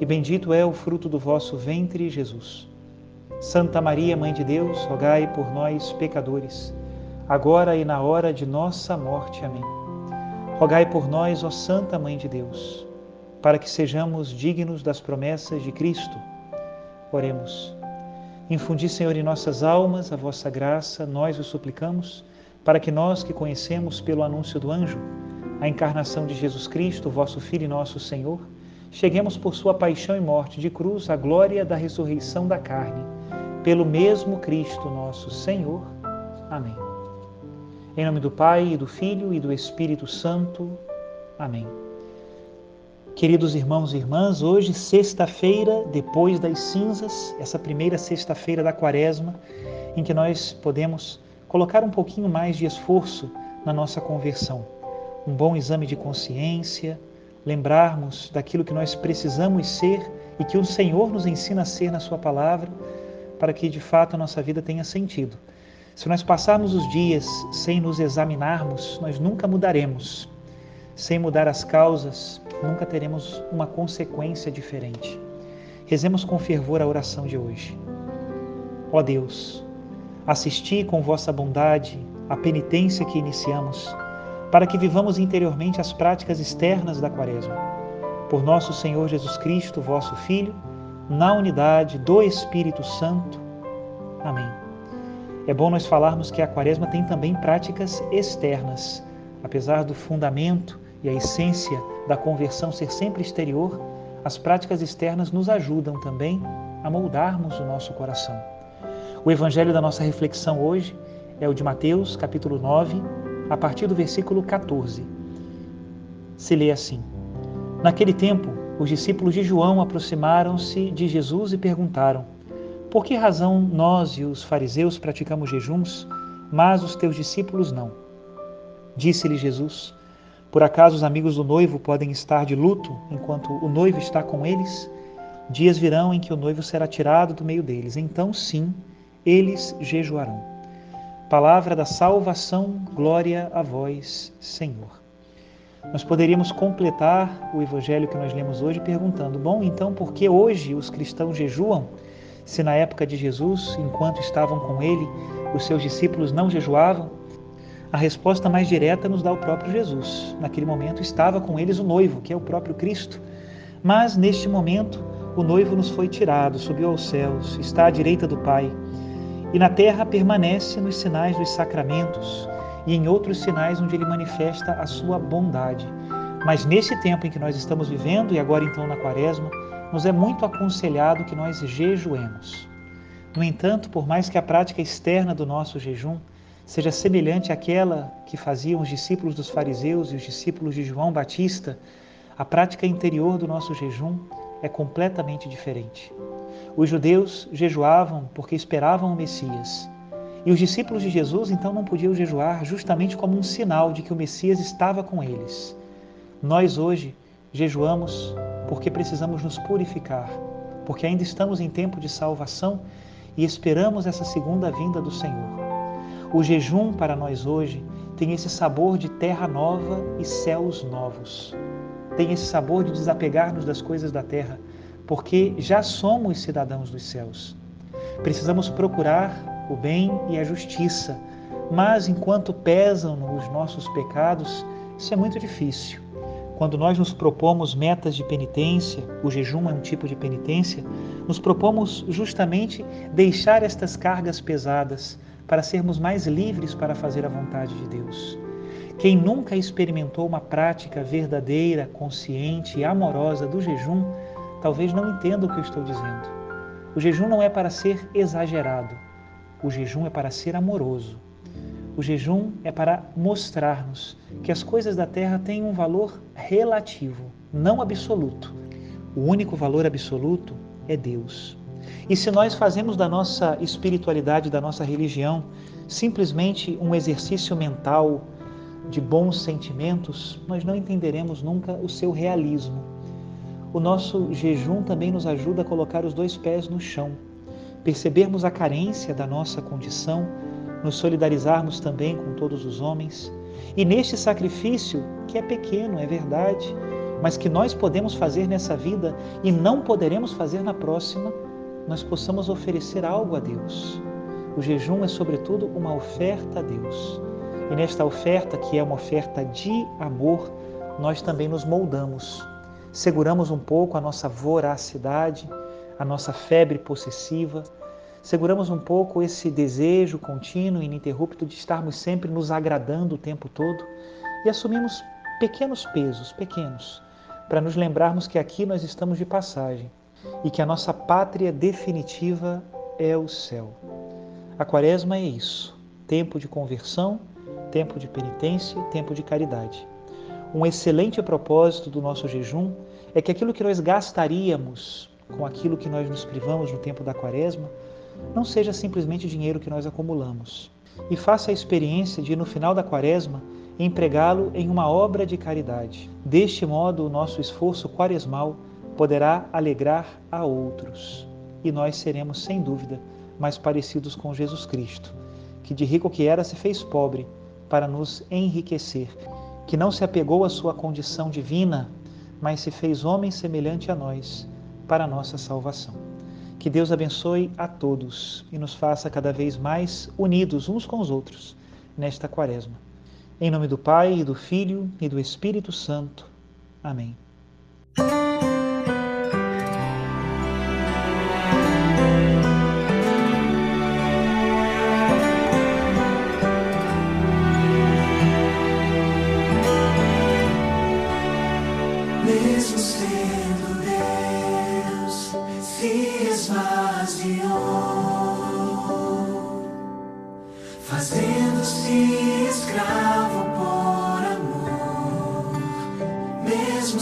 e bendito é o fruto do vosso ventre, Jesus. Santa Maria, Mãe de Deus, rogai por nós, pecadores, agora e na hora de nossa morte. Amém. Rogai por nós, ó Santa Mãe de Deus, para que sejamos dignos das promessas de Cristo. Oremos. Infundi, Senhor, em nossas almas a vossa graça, nós o suplicamos, para que nós que conhecemos pelo anúncio do anjo a encarnação de Jesus Cristo, vosso Filho e nosso Senhor, cheguemos por sua paixão e morte de cruz à glória da ressurreição da carne, pelo mesmo Cristo nosso Senhor. Amém. Em nome do Pai, e do Filho e do Espírito Santo. Amém. Queridos irmãos e irmãs, hoje, sexta-feira, depois das cinzas, essa primeira sexta-feira da quaresma, em que nós podemos colocar um pouquinho mais de esforço na nossa conversão. Um bom exame de consciência, lembrarmos daquilo que nós precisamos ser e que o Senhor nos ensina a ser na Sua palavra, para que de fato a nossa vida tenha sentido. Se nós passarmos os dias sem nos examinarmos, nós nunca mudaremos. Sem mudar as causas, nunca teremos uma consequência diferente. Rezemos com fervor a oração de hoje. Ó Deus, assisti com vossa bondade a penitência que iniciamos para que vivamos interiormente as práticas externas da Quaresma. Por nosso Senhor Jesus Cristo, vosso Filho, na unidade do Espírito Santo. Amém. É bom nós falarmos que a Quaresma tem também práticas externas. Apesar do fundamento e a essência da conversão ser sempre exterior, as práticas externas nos ajudam também a moldarmos o nosso coração. O evangelho da nossa reflexão hoje é o de Mateus, capítulo 9, a partir do versículo 14. Se lê assim: Naquele tempo, os discípulos de João aproximaram-se de Jesus e perguntaram: Por que razão nós e os fariseus praticamos jejuns, mas os teus discípulos não? Disse-lhe Jesus: Por acaso os amigos do noivo podem estar de luto enquanto o noivo está com eles? Dias virão em que o noivo será tirado do meio deles, então sim, eles jejuarão. Palavra da salvação, glória a vós, Senhor. Nós poderíamos completar o evangelho que nós lemos hoje perguntando: bom, então por que hoje os cristãos jejuam, se na época de Jesus, enquanto estavam com ele, os seus discípulos não jejuavam? A resposta mais direta nos dá o próprio Jesus. Naquele momento estava com eles o noivo, que é o próprio Cristo. Mas neste momento, o noivo nos foi tirado, subiu aos céus, está à direita do Pai e na terra permanece nos sinais dos sacramentos e em outros sinais onde ele manifesta a sua bondade. Mas nesse tempo em que nós estamos vivendo, e agora então na quaresma, nos é muito aconselhado que nós jejuemos. No entanto, por mais que a prática externa do nosso jejum seja semelhante àquela que faziam os discípulos dos fariseus e os discípulos de João Batista, a prática interior do nosso jejum é completamente diferente. Os judeus jejuavam porque esperavam o Messias. E os discípulos de Jesus então não podiam jejuar justamente como um sinal de que o Messias estava com eles. Nós hoje jejuamos porque precisamos nos purificar, porque ainda estamos em tempo de salvação e esperamos essa segunda vinda do Senhor. O jejum para nós hoje tem esse sabor de terra nova e céus novos. Tem esse sabor de desapegar-nos das coisas da terra porque já somos cidadãos dos céus. Precisamos procurar o bem e a justiça, mas enquanto pesam os nossos pecados, isso é muito difícil. Quando nós nos propomos metas de penitência, o jejum é um tipo de penitência, nos propomos justamente deixar estas cargas pesadas para sermos mais livres para fazer a vontade de Deus. Quem nunca experimentou uma prática verdadeira, consciente e amorosa do jejum, talvez não entenda o que eu estou dizendo. O jejum não é para ser exagerado, o jejum é para ser amoroso. O jejum é para mostrar-nos que as coisas da terra têm um valor relativo, não absoluto. O único valor absoluto é Deus. E se nós fazemos da nossa espiritualidade, da nossa religião, simplesmente um exercício mental de bons sentimentos, nós não entenderemos nunca o seu realismo. O nosso jejum também nos ajuda a colocar os dois pés no chão, percebermos a carência da nossa condição, nos solidarizarmos também com todos os homens. E neste sacrifício, que é pequeno, é verdade, mas que nós podemos fazer nessa vida e não poderemos fazer na próxima, nós possamos oferecer algo a Deus. O jejum é, sobretudo, uma oferta a Deus. E nesta oferta, que é uma oferta de amor, nós também nos moldamos. Seguramos um pouco a nossa voracidade, a nossa febre possessiva, seguramos um pouco esse desejo contínuo e ininterrupto de estarmos sempre nos agradando o tempo todo e assumimos pequenos pesos, pequenos, para nos lembrarmos que aqui nós estamos de passagem e que a nossa pátria definitiva é o céu. A quaresma é isso: tempo de conversão, tempo de penitência, tempo de caridade. Um excelente propósito do nosso jejum é que aquilo que nós gastaríamos com aquilo que nós nos privamos no tempo da quaresma não seja simplesmente dinheiro que nós acumulamos. E faça a experiência de, no final da quaresma, empregá-lo em uma obra de caridade. Deste modo, o nosso esforço quaresmal poderá alegrar a outros e nós seremos, sem dúvida, mais parecidos com Jesus Cristo, que de rico que era se fez pobre para nos enriquecer, que não se apegou à sua condição divina, mas se fez homem semelhante a nós para a nossa salvação. Que Deus abençoe a todos e nos faça cada vez mais unidos uns com os outros nesta quaresma. Em nome do Pai, e do Filho e do Espírito Santo. Amém.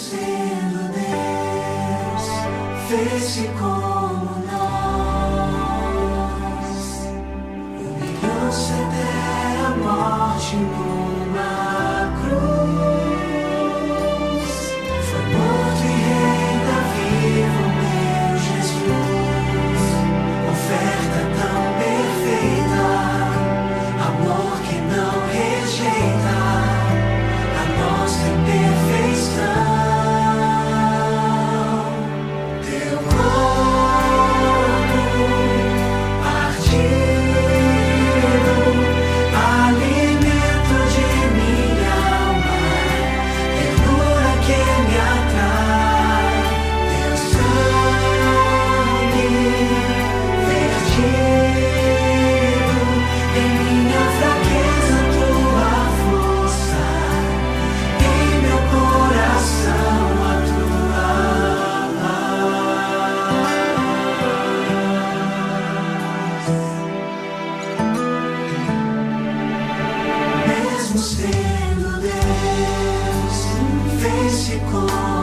Sendo Deus, fez-se como nós, humilhou-se até a morte sendo Deus, fez-se como